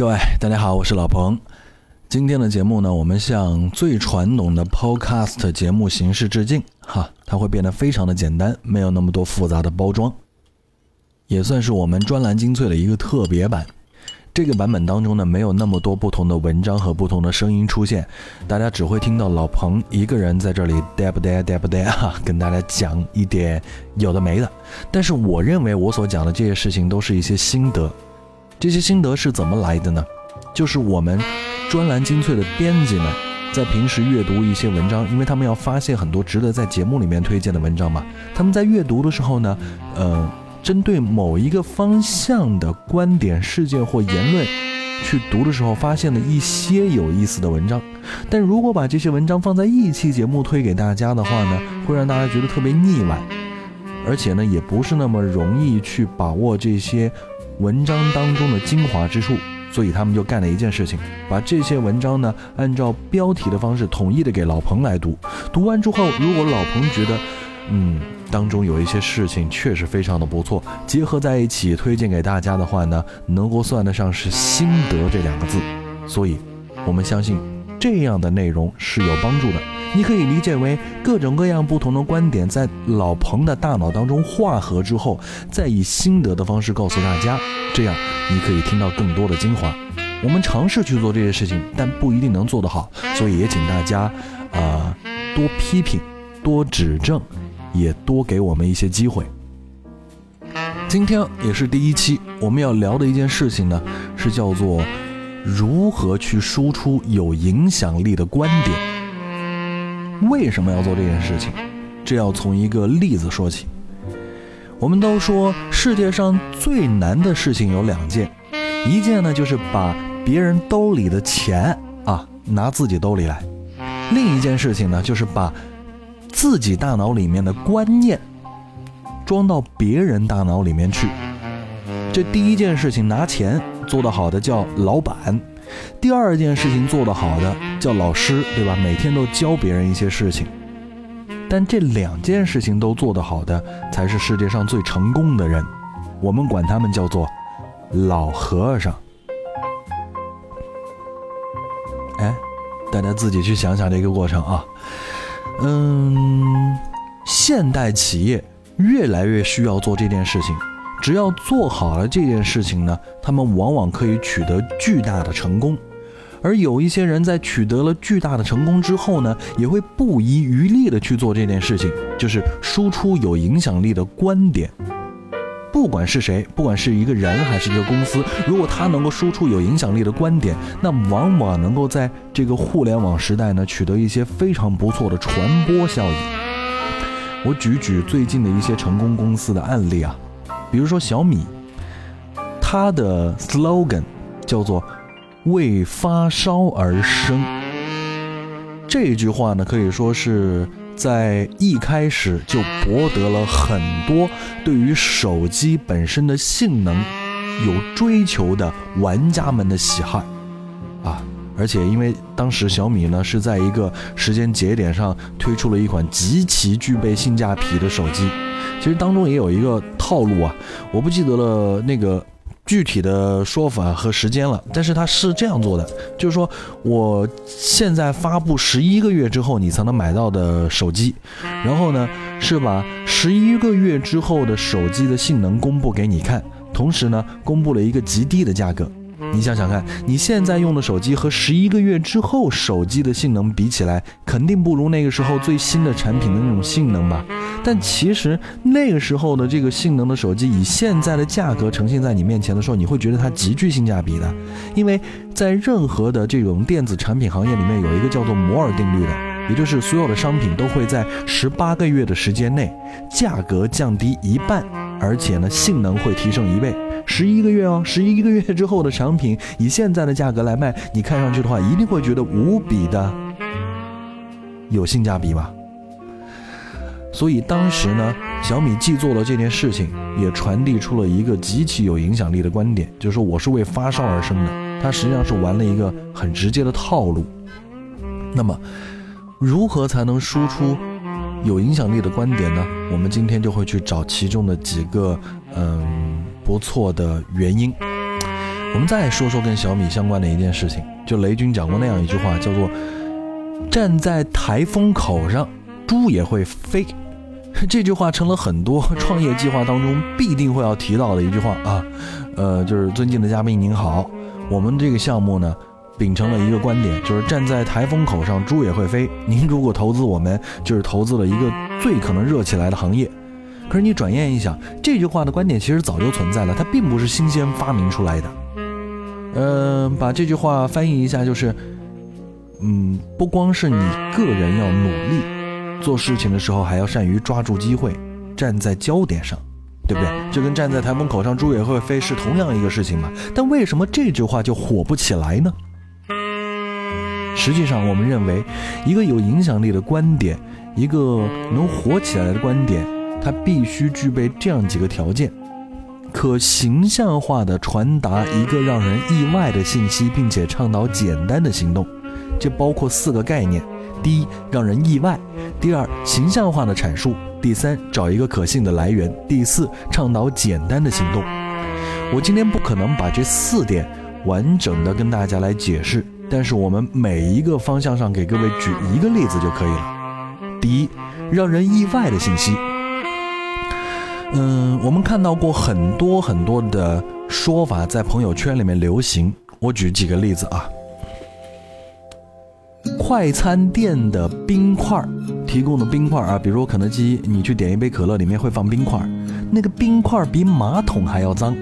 各位大家好，我是老彭。今天的节目呢，我们向最传统的 Podcast 节目形式致敬，哈，它会变得非常的简单，没有那么多复杂的包装，也算是我们专栏精粹的一个特别版。这个版本当中呢，没有那么多不同的文章和不同的声音出现，大家只会听到老彭一个人在这里呆不呆呆不呆哈，跟大家讲一点有的没的。但是我认为我所讲的这些事情都是一些心得。这些心得是怎么来的呢？就是我们专栏精粹的编辑们在平时阅读一些文章，因为他们要发现很多值得在节目里面推荐的文章嘛。他们在阅读的时候呢，呃，针对某一个方向的观点、事件或言论去读的时候，发现了一些有意思的文章。但如果把这些文章放在一期节目推给大家的话呢，会让大家觉得特别腻歪，而且呢，也不是那么容易去把握这些。文章当中的精华之处，所以他们就干了一件事情，把这些文章呢，按照标题的方式统一的给老彭来读。读完之后，如果老彭觉得，嗯，当中有一些事情确实非常的不错，结合在一起推荐给大家的话呢，能够算得上是心得这两个字。所以，我们相信这样的内容是有帮助的。你可以理解为各种各样不同的观点在老彭的大脑当中化合之后，再以心得的方式告诉大家，这样你可以听到更多的精华。我们尝试去做这些事情，但不一定能做得好，所以也请大家，啊，多批评，多指正，也多给我们一些机会。今天也是第一期，我们要聊的一件事情呢，是叫做如何去输出有影响力的观点。为什么要做这件事情？这要从一个例子说起。我们都说世界上最难的事情有两件，一件呢就是把别人兜里的钱啊拿自己兜里来，另一件事情呢就是把自己大脑里面的观念装到别人大脑里面去。这第一件事情拿钱做得好的叫老板。第二件事情做得好的叫老师，对吧？每天都教别人一些事情，但这两件事情都做得好的才是世界上最成功的人。我们管他们叫做老和尚。哎，大家自己去想想这个过程啊。嗯，现代企业越来越需要做这件事情。只要做好了这件事情呢，他们往往可以取得巨大的成功。而有一些人在取得了巨大的成功之后呢，也会不遗余力的去做这件事情，就是输出有影响力的观点。不管是谁，不管是一个人还是一个公司，如果他能够输出有影响力的观点，那往往能够在这个互联网时代呢，取得一些非常不错的传播效应。我举举最近的一些成功公司的案例啊。比如说小米，它的 slogan 叫做“为发烧而生”。这句话呢，可以说是在一开始就博得了很多对于手机本身的性能有追求的玩家们的喜爱啊！而且因为当时小米呢是在一个时间节点上推出了一款极其具备性价比的手机。其实当中也有一个套路啊，我不记得了那个具体的说法和时间了，但是他是这样做的，就是说我现在发布十一个月之后你才能买到的手机，然后呢是把十一个月之后的手机的性能公布给你看，同时呢公布了一个极低的价格。你想想看，你现在用的手机和十一个月之后手机的性能比起来，肯定不如那个时候最新的产品的那种性能吧？但其实那个时候的这个性能的手机，以现在的价格呈现在你面前的时候，你会觉得它极具性价比的，因为在任何的这种电子产品行业里面，有一个叫做摩尔定律的，也就是所有的商品都会在十八个月的时间内，价格降低一半，而且呢，性能会提升一倍。十一个月哦，十一个月之后的产品以现在的价格来卖，你看上去的话，一定会觉得无比的有性价比吧。所以当时呢，小米既做了这件事情，也传递出了一个极其有影响力的观点，就是说我是为发烧而生的。它实际上是玩了一个很直接的套路。那么，如何才能输出有影响力的观点呢？我们今天就会去找其中的几个，嗯。不错的原因，我们再说说跟小米相关的一件事情，就雷军讲过那样一句话，叫做“站在台风口上，猪也会飞”。这句话成了很多创业计划当中必定会要提到的一句话啊。呃，就是尊敬的嘉宾您好，我们这个项目呢，秉承了一个观点，就是站在台风口上，猪也会飞。您如果投资我们，就是投资了一个最可能热起来的行业。可是你转念一想，这句话的观点其实早就存在了，它并不是新鲜发明出来的。嗯，把这句话翻译一下就是，嗯，不光是你个人要努力做事情的时候，还要善于抓住机会，站在焦点上，对不对？就跟站在台风口上猪也会飞是同样一个事情嘛？但为什么这句话就火不起来呢？实际上，我们认为，一个有影响力的观点，一个能火起来的观点，它必须具备这样几个条件。可形象化的传达一个让人意外的信息，并且倡导简单的行动，这包括四个概念：第一，让人意外；第二，形象化的阐述；第三，找一个可信的来源；第四，倡导简单的行动。我今天不可能把这四点完整的跟大家来解释，但是我们每一个方向上给各位举一个例子就可以了。第一，让人意外的信息。嗯，我们看到过很多很多的说法在朋友圈里面流行。我举几个例子啊，快餐店的冰块提供的冰块啊，比如肯德基，你去点一杯可乐，里面会放冰块，那个冰块比马桶还要脏，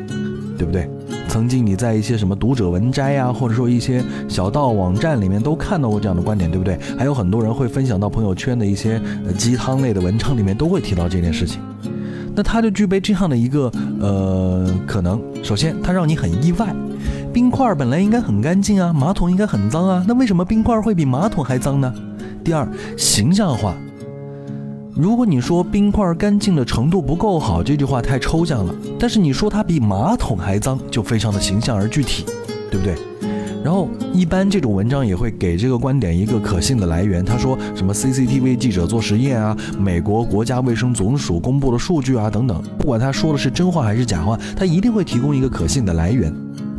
对不对？曾经你在一些什么读者文摘啊，或者说一些小道网站里面都看到过这样的观点，对不对？还有很多人会分享到朋友圈的一些鸡汤类的文章里面都会提到这件事情。那它就具备这样的一个呃可能，首先它让你很意外，冰块本来应该很干净啊，马桶应该很脏啊，那为什么冰块会比马桶还脏呢？第二，形象化。如果你说冰块干净的程度不够好，这句话太抽象了，但是你说它比马桶还脏，就非常的形象而具体，对不对？然后，一般这种文章也会给这个观点一个可信的来源。他说什么 CCTV 记者做实验啊，美国国家卫生总署公布的数据啊等等。不管他说的是真话还是假话，他一定会提供一个可信的来源。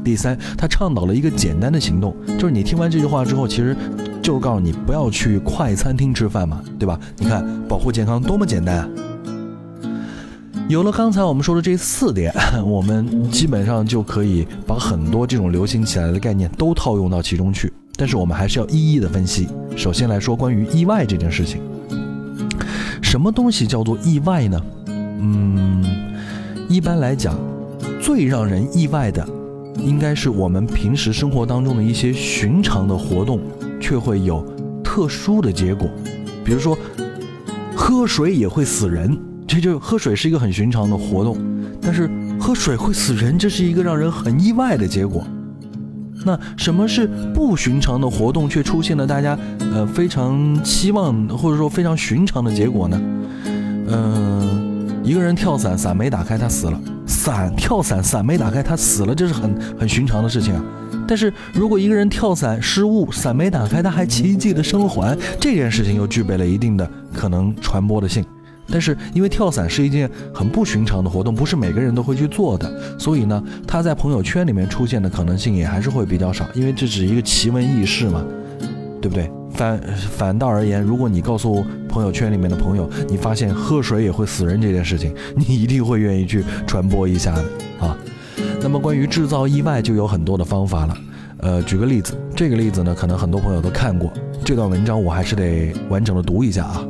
第三，他倡导了一个简单的行动，就是你听完这句话之后，其实就是告诉你不要去快餐厅吃饭嘛，对吧？你看保护健康多么简单啊！有了刚才我们说的这四点，我们基本上就可以把很多这种流行起来的概念都套用到其中去。但是我们还是要一一的分析。首先来说，关于意外这件事情，什么东西叫做意外呢？嗯，一般来讲，最让人意外的，应该是我们平时生活当中的一些寻常的活动，却会有特殊的结果。比如说，喝水也会死人。这就喝水是一个很寻常的活动，但是喝水会死人，这是一个让人很意外的结果。那什么是不寻常的活动，却出现了大家呃非常期望或者说非常寻常的结果呢？嗯，一个人跳伞，伞没打开，他死了。伞跳伞，伞没打开，他死了，这是很很寻常的事情啊。但是如果一个人跳伞失误，伞没打开，他还奇迹的生还，这件事情又具备了一定的可能传播的性。但是因为跳伞是一件很不寻常的活动，不是每个人都会去做的，所以呢，他在朋友圈里面出现的可能性也还是会比较少，因为这只是一个奇闻异事嘛，对不对？反反倒而言，如果你告诉朋友圈里面的朋友，你发现喝水也会死人这件事情，你一定会愿意去传播一下的啊。那么关于制造意外就有很多的方法了，呃，举个例子，这个例子呢，可能很多朋友都看过，这段文章我还是得完整的读一下啊。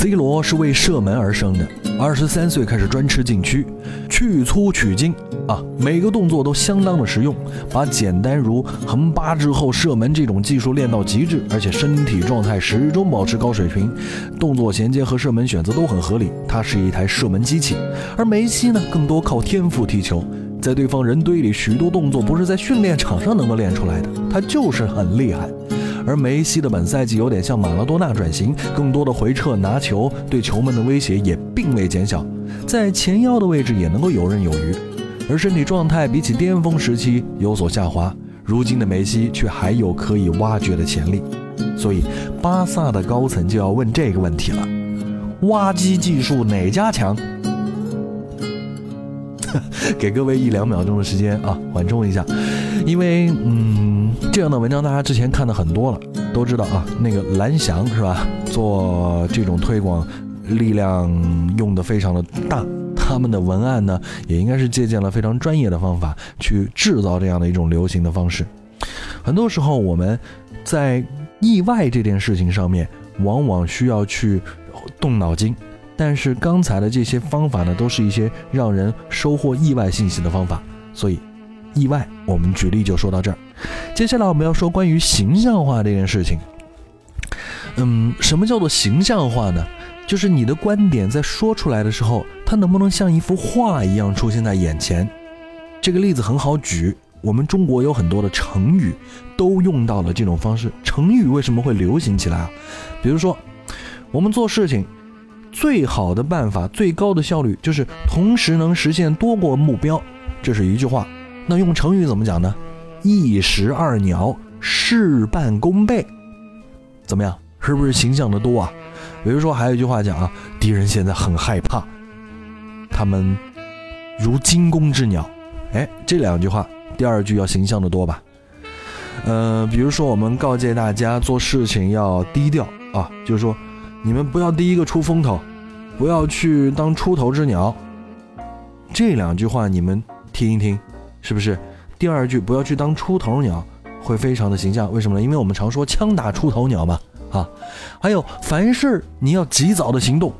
C 罗是为射门而生的，二十三岁开始专吃禁区，去粗取精啊，每个动作都相当的实用，把简单如横八之后射门这种技术练到极致，而且身体状态始终保持高水平，动作衔接和射门选择都很合理，他是一台射门机器。而梅西呢，更多靠天赋踢球，在对方人堆里许多动作不是在训练场上能够练出来的，他就是很厉害。而梅西的本赛季有点像马拉多纳转型，更多的回撤拿球，对球门的威胁也并未减小，在前腰的位置也能够游刃有余，而身体状态比起巅峰时期有所下滑，如今的梅西却还有可以挖掘的潜力，所以巴萨的高层就要问这个问题了：挖机技术哪家强？给各位一两秒钟的时间啊，缓冲一下，因为嗯，这样的文章大家之前看的很多了，都知道啊，那个蓝翔是吧，做这种推广力量用的非常的大，他们的文案呢也应该是借鉴了非常专业的方法去制造这样的一种流行的方式。很多时候我们在意外这件事情上面，往往需要去动脑筋。但是刚才的这些方法呢，都是一些让人收获意外信息的方法，所以意外，我们举例就说到这儿。接下来我们要说关于形象化这件事情。嗯，什么叫做形象化呢？就是你的观点在说出来的时候，它能不能像一幅画一样出现在眼前？这个例子很好举，我们中国有很多的成语都用到了这种方式。成语为什么会流行起来啊？比如说，我们做事情。最好的办法，最高的效率，就是同时能实现多个目标，这是一句话。那用成语怎么讲呢？一石二鸟，事半功倍。怎么样？是不是形象的多啊？比如说，还有一句话讲啊，敌人现在很害怕，他们如惊弓之鸟。哎，这两句话，第二句要形象的多吧？呃，比如说我们告诫大家做事情要低调啊，就是说。你们不要第一个出风头，不要去当出头之鸟。这两句话你们听一听，是不是？第二句不要去当出头鸟，会非常的形象。为什么呢？因为我们常说枪打出头鸟嘛，啊。还有凡事你要及早的行动，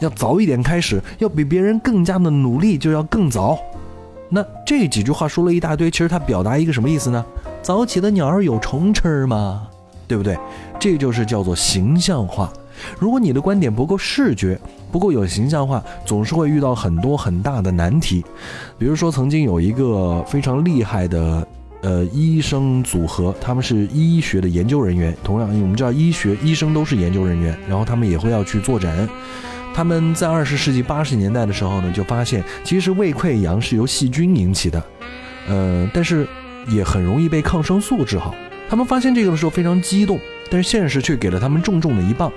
要早一点开始，要比别人更加的努力，就要更早。那这几句话说了一大堆，其实它表达一个什么意思呢？早起的鸟儿有虫吃吗？对不对？这就是叫做形象化。如果你的观点不够视觉，不够有形象化，总是会遇到很多很大的难题。比如说，曾经有一个非常厉害的呃医生组合，他们是医学的研究人员，同样我们知道医学医生都是研究人员，然后他们也会要去坐诊。他们在二十世纪八十年代的时候呢，就发现其实胃溃疡是由细菌引起的，呃，但是也很容易被抗生素治好。他们发现这个的时候非常激动，但是现实却给了他们重重的一棒。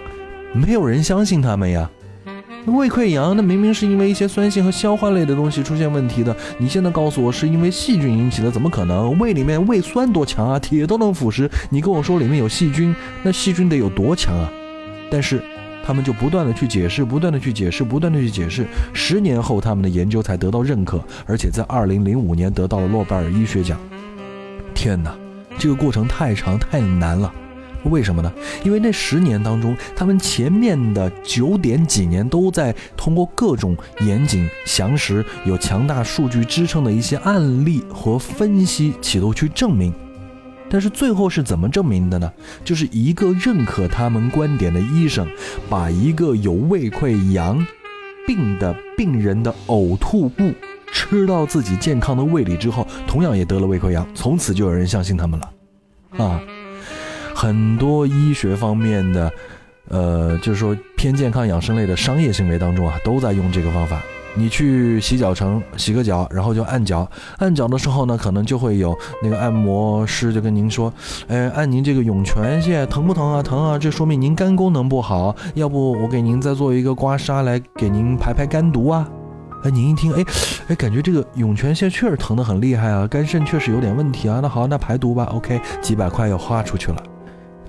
没有人相信他们呀！胃溃疡那明明是因为一些酸性和消化类的东西出现问题的，你现在告诉我是因为细菌引起的，怎么可能？胃里面胃酸多强啊，铁都能腐蚀。你跟我说里面有细菌，那细菌得有多强啊？但是他们就不断的去解释，不断的去解释，不断的去解释。十年后，他们的研究才得到认可，而且在二零零五年得到了诺贝尔医学奖。天哪，这个过程太长太难了。为什么呢？因为那十年当中，他们前面的九点几年都在通过各种严谨、详实、有强大数据支撑的一些案例和分析，企图去证明。但是最后是怎么证明的呢？就是一个认可他们观点的医生，把一个有胃溃疡病的病人的呕吐物吃到自己健康的胃里之后，同样也得了胃溃疡，从此就有人相信他们了，啊。很多医学方面的，呃，就是说偏健康养生类的商业行为当中啊，都在用这个方法。你去洗脚城洗个脚，然后就按脚，按脚的时候呢，可能就会有那个按摩师就跟您说，哎，按您这个涌泉穴疼不疼啊？疼啊，这说明您肝功能不好，要不我给您再做一个刮痧来给您排排肝毒啊？哎，您一听，哎，哎，感觉这个涌泉穴确实疼得很厉害啊，肝肾确实有点问题啊。那好，那排毒吧，OK，几百块又花出去了。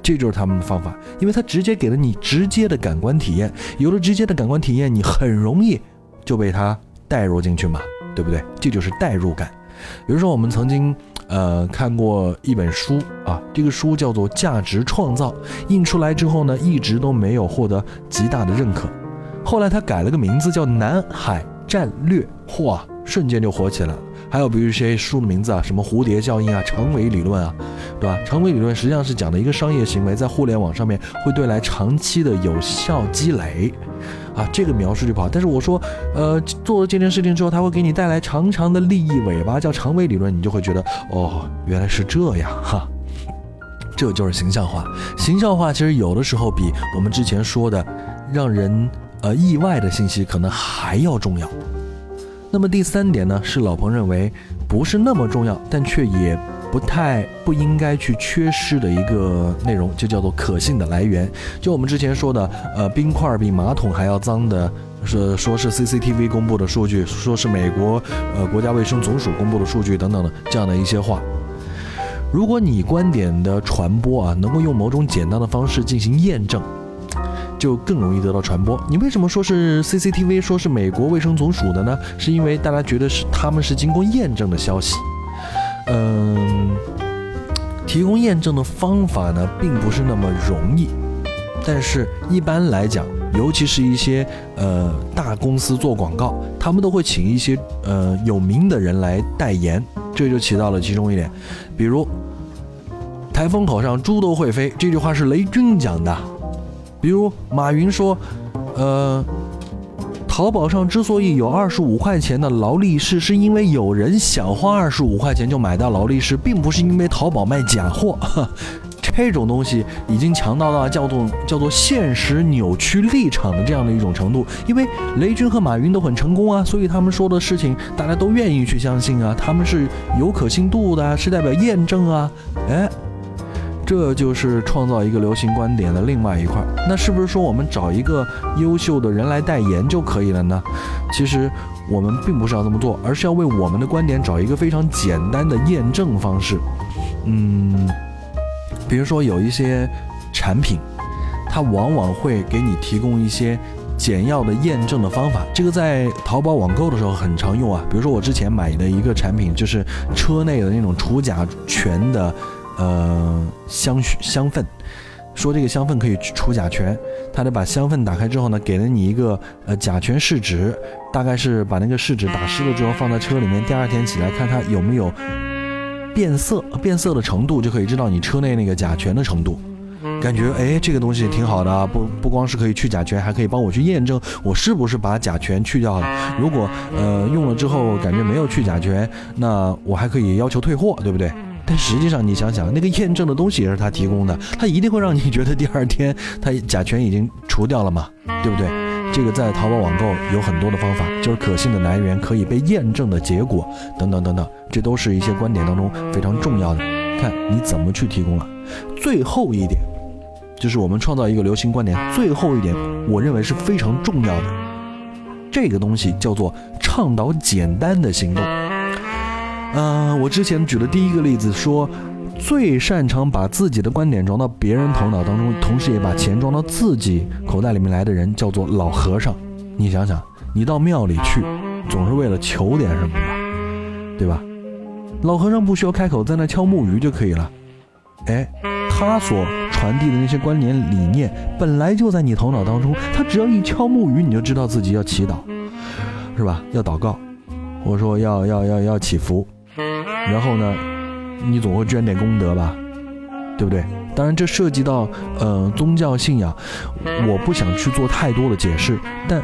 这就是他们的方法，因为他直接给了你直接的感官体验，有了直接的感官体验，你很容易就被他带入进去嘛，对不对？这就是代入感。比如说，我们曾经呃看过一本书啊，这个书叫做《价值创造》，印出来之后呢，一直都没有获得极大的认可。后来他改了个名字，叫《南海战略》，嚯，瞬间就火起来了。还有比如一些书的名字啊，什么蝴蝶效应啊、长尾理论啊，对吧？长尾理论实际上是讲的一个商业行为在互联网上面会带来长期的有效积累，啊，这个描述就不好。但是我说，呃，做了这件事情之后，它会给你带来长长的利益尾巴，叫长尾理论，你就会觉得，哦，原来是这样哈，这就是形象化。形象化其实有的时候比我们之前说的让人呃意外的信息可能还要重要。那么第三点呢，是老彭认为不是那么重要，但却也不太不应该去缺失的一个内容，就叫做可信的来源。就我们之前说的，呃，冰块比马桶还要脏的是说是 CCTV 公布的数据，说是美国呃国家卫生总署公布的数据等等的这样的一些话。如果你观点的传播啊，能够用某种简单的方式进行验证，就更容易得到传播。你为什么说是 CCTV，说是美国卫生总署的呢？是因为大家觉得是他们是经过验证的消息。嗯，提供验证的方法呢，并不是那么容易。但是，一般来讲，尤其是一些呃大公司做广告，他们都会请一些呃有名的人来代言，这就起到了其中一点。比如，台风口上猪都会飞，这句话是雷军讲的。比如马云说，呃，淘宝上之所以有二十五块钱的劳力士，是因为有人想花二十五块钱就买到劳力士，并不是因为淘宝卖假货。这种东西已经强到了叫做叫做现实扭曲立场的这样的一种程度。因为雷军和马云都很成功啊，所以他们说的事情大家都愿意去相信啊，他们是有可信度的，是代表验证啊，哎。这就是创造一个流行观点的另外一块。那是不是说我们找一个优秀的人来代言就可以了呢？其实我们并不是要这么做，而是要为我们的观点找一个非常简单的验证方式。嗯，比如说有一些产品，它往往会给你提供一些简要的验证的方法。这个在淘宝网购的时候很常用啊。比如说我之前买的一个产品，就是车内的那种除甲醛的。呃，香香氛，说这个香氛可以除甲醛，他得把香氛打开之后呢，给了你一个呃甲醛试纸，大概是把那个试纸打湿了之后放在车里面，第二天起来看它有没有变色，变色的程度就可以知道你车内那个甲醛的程度。感觉哎，这个东西挺好的啊，不不光是可以去甲醛，还可以帮我去验证我是不是把甲醛去掉了。如果呃用了之后感觉没有去甲醛，那我还可以要求退货，对不对？但实际上，你想想，那个验证的东西也是他提供的，他一定会让你觉得第二天他甲醛已经除掉了嘛，对不对？这个在淘宝网购有很多的方法，就是可信的来源、可以被验证的结果等等等等，这都是一些观点当中非常重要的。看你怎么去提供了。最后一点，就是我们创造一个流行观点。最后一点，我认为是非常重要的，这个东西叫做倡导简单的行动。嗯，我之前举的第一个例子说，最擅长把自己的观点装到别人头脑当中，同时也把钱装到自己口袋里面来的人，叫做老和尚。你想想，你到庙里去，总是为了求点什么吧，对吧？老和尚不需要开口，在那敲木鱼就可以了。哎，他所传递的那些观念理念，本来就在你头脑当中，他只要一敲木鱼，你就知道自己要祈祷，是吧？要祷告，或者说要要要要祈福。然后呢，你总会捐点功德吧，对不对？当然，这涉及到呃宗教信仰，我不想去做太多的解释。但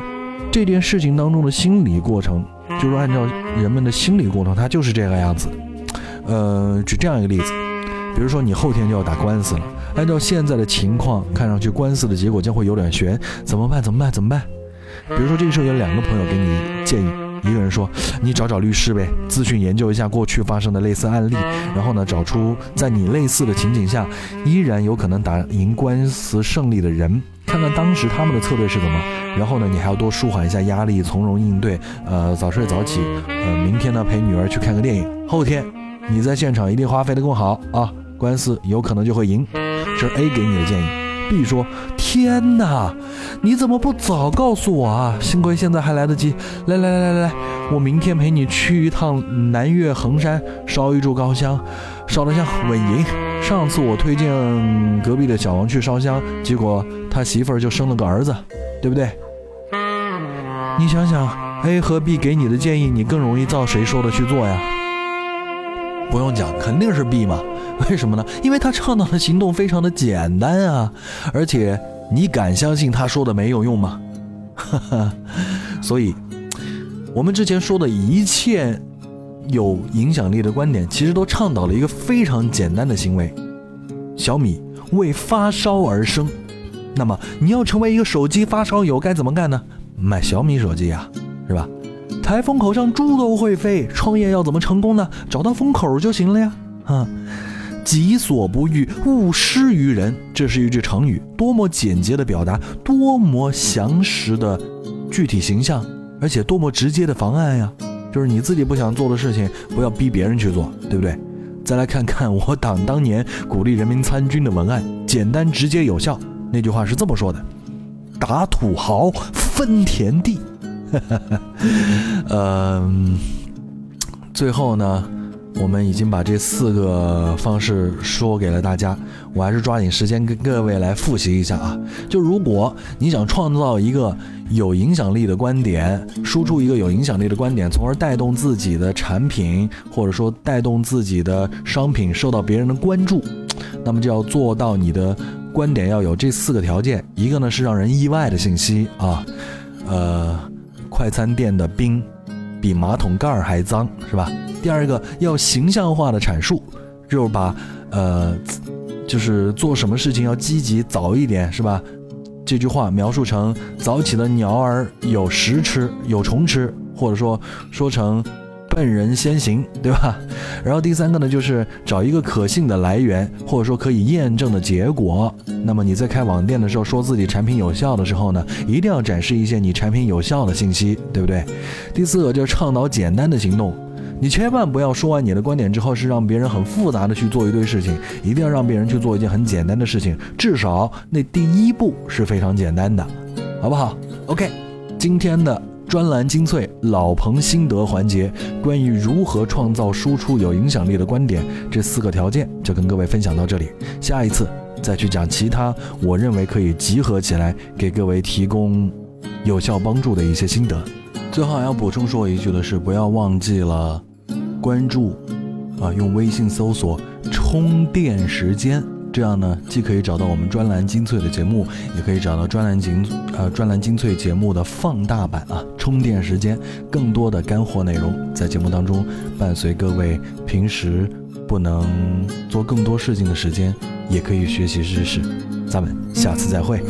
这件事情当中的心理过程，就是按照人们的心理过程，它就是这个样子。呃，举这样一个例子，比如说你后天就要打官司了，按照现在的情况，看上去官司的结果将会有点悬，怎么办？怎么办？怎么办？比如说这个时候有两个朋友给你建议。一个人说：“你找找律师呗，咨询研究一下过去发生的类似案例，然后呢，找出在你类似的情景下依然有可能打赢官司胜利的人，看看当时他们的策略是怎么。然后呢，你还要多舒缓一下压力，从容应对。呃，早睡早起。呃，明天呢，陪女儿去看个电影。后天，你在现场一定发挥的更好啊，官司有可能就会赢。这是 A 给你的建议。B 说：“天哪，你怎么不早告诉我啊？幸亏现在还来得及。来来来来来，我明天陪你去一趟南岳衡山，烧一炷高香，烧的香稳赢。上次我推荐隔壁的小王去烧香，结果他媳妇儿就生了个儿子，对不对？你想想，A 和 B 给你的建议，你更容易照谁说的去做呀？不用讲，肯定是 B 嘛。” 为什么呢？因为他倡导的行动非常的简单啊，而且你敢相信他说的没有用吗？哈哈，所以，我们之前说的一切有影响力的观点，其实都倡导了一个非常简单的行为：小米为发烧而生。那么，你要成为一个手机发烧友，该怎么干呢？买小米手机呀，是吧？台风口上猪都会飞，创业要怎么成功呢？找到风口就行了呀，啊。己所不欲，勿施于人。这是一句成语，多么简洁的表达，多么详实的具体形象，而且多么直接的方案呀！就是你自己不想做的事情，不要逼别人去做，对不对？再来看看我党当年鼓励人民参军的文案，简单直接有效。那句话是这么说的：打土豪，分田地。嗯，最后呢？我们已经把这四个方式说给了大家，我还是抓紧时间跟各位来复习一下啊。就如果你想创造一个有影响力的观点，输出一个有影响力的观点，从而带动自己的产品或者说带动自己的商品受到别人的关注，那么就要做到你的观点要有这四个条件。一个呢是让人意外的信息啊，呃，快餐店的冰比马桶盖儿还脏，是吧？第二个要形象化的阐述，就是把呃，就是做什么事情要积极早一点，是吧？这句话描述成早起的鸟儿有食吃，有虫吃，或者说说成笨人先行，对吧？然后第三个呢，就是找一个可信的来源，或者说可以验证的结果。那么你在开网店的时候，说自己产品有效的时候呢，一定要展示一些你产品有效的信息，对不对？第四个就是倡导简单的行动。你千万不要说完你的观点之后是让别人很复杂的去做一堆事情，一定要让别人去做一件很简单的事情，至少那第一步是非常简单的，好不好？OK，今天的专栏精粹老彭心得环节，关于如何创造输出有影响力的观点这四个条件就跟各位分享到这里，下一次再去讲其他我认为可以集合起来给各位提供有效帮助的一些心得。最后还要补充说一句的是，不要忘记了关注，啊，用微信搜索“充电时间”，这样呢，既可以找到我们专栏精粹的节目，也可以找到专栏精呃专栏精粹节目的放大版啊。充电时间，更多的干货内容在节目当中伴随各位平时不能做更多事情的时间，也可以学习知识。咱们下次再会。